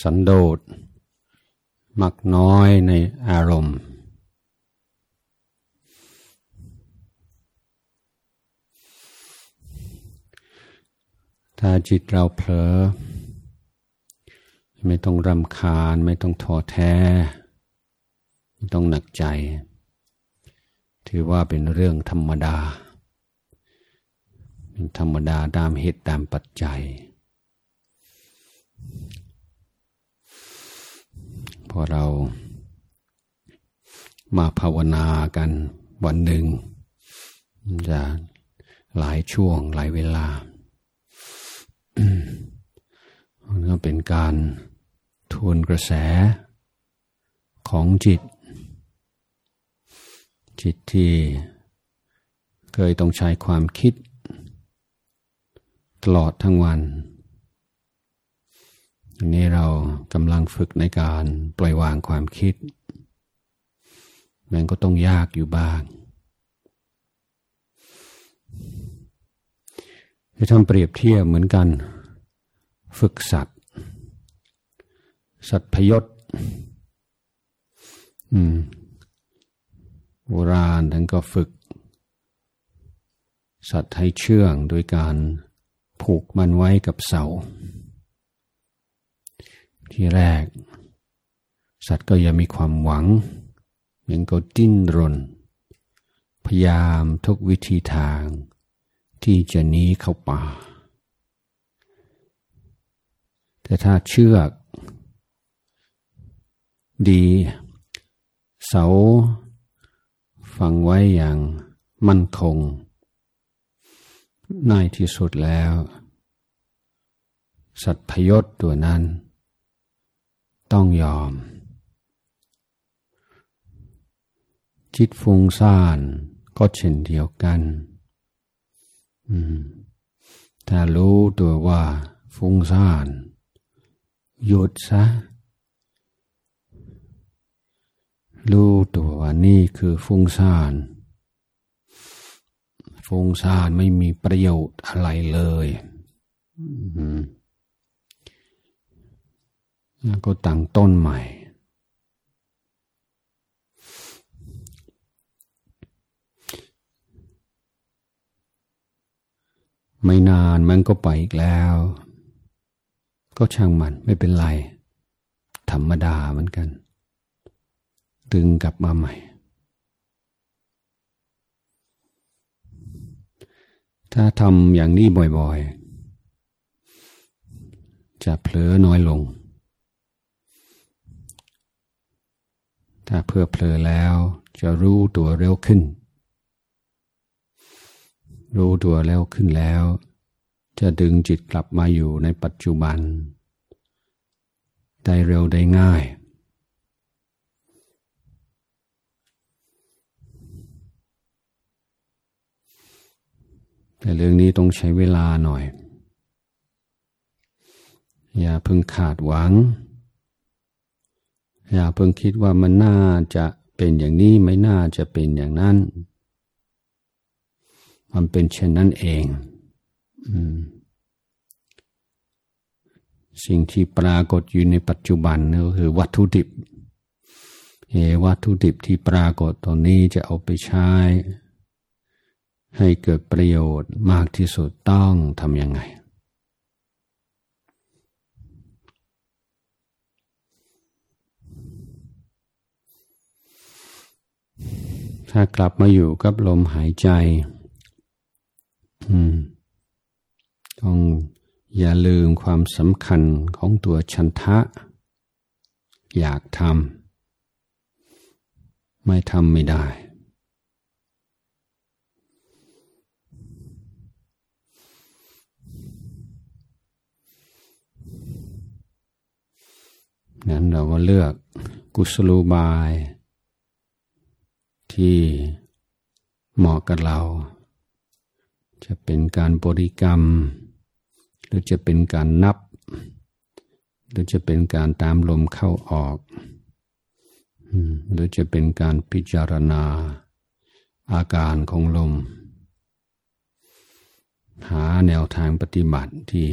สันโดษมักน้อยในอารมณ์ ถ้าจิตเราเผลอ ไม่ต้องรำคาญ ไม่ต้องท้อแท้ ไม่ต้องหนักใจ ถือว่าเป็นเรื่องธรรมดา เป็นธรรมดาตามเหตุตามปัจจัยพ อเรามาภาวนากันวันหนึ่งจะหลายช่วงหลายเวลา มันก็เป็นการทวนกระแสของจิต จิตที่เคยต้องใช้ความคิด ตลอดทั้งวัน อันนี้เรากำลังฝึกในการปล่อยวางความคิด มันก็ต้องยากอยู่บ้างจะทำเปรียบเทียบเหมือนกัน ฝึกสัตว์ สัตว์พยศโบราณท่านก็ฝึก สัตว์ให้เชื่องโดยการผูกมันไว้กับเสา ที่แรก สัตว์ก็ยังมีความหวังยังก็ดิ้นรน พยายามทุกวิธีทาง ที่จะหนีเข้าป่า แต่ถ้าเชือก ดี เสา ฝังไว้อย่างมั่นคงในที่สุดแล้ว สัตพยศตัวนั้น ต้องยอม จิตฟุ้งซ่านก็เช่นเดียวกันถ้ารู้ตัวว่าฟุ้งซ่าน หยุดซะ รู้ตัวว่านี่คือฟุ้งซ่านฟุ้งซ่านไม่มีประโยชน์อะไรเลย อืม แล้วก็ตั้งต้นใหม่ ไม่นานมันก็ไปอีกแล้ว ก็ช่างมันไม่เป็นไร ธรรมดาเหมือนกัน ตึงกลับมาใหม่ถ้าทำอย่างนี้บ่อยๆ จะเผลอน้อยลง ถ้าเพื่อเผลอแล้วจะรู้ตัวเร็วขึ้น รู้ตัวเร็วขึ้นแล้ว จะดึงจิตกลับมาอยู่ในปัจจุบัน ได้เร็วได้ง่าย แต่เรื่องนี้ต้องใช้เวลาหน่อย อย่าเพิ่งขาดหวัง อย่าเพิ่งคิดว่ามันน่าจะเป็นอย่างนี้ไม่น่าจะเป็นอย่างนั้น มันเป็นเช่นนั้นเองสิ่งที่ปรากฏอยู่ในปัจจุบันก็คือวัตถุดิบเอวัตถุดิบที่ปรากฏตอนนี้จะเอาไปใช้ ให้เกิดประโยชน์มากที่สุดต้องทำยังไง ถ้ากลับมาอยู่กับลมหายใจ ต้องอย่าลืมความสำคัญของตัวชันทะ อยากทำไม่ทำไม่ได้ นั้นเราก็เลือกกุศลูบาย ที่เหมาะกับเรา จะเป็นการบริกรรม หรือจะเป็นการนับ หรือจะเป็นการตามลมเข้าออก หรือจะเป็นการพิจารณา อาการของลม หาแนวทางปฏิบัติที่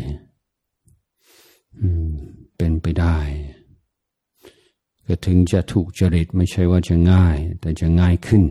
เป็นไปได้ ก็ถึงจะถูกจริตไม่ใช่ว่าจะง่าย แต่จะง่ายขึ้น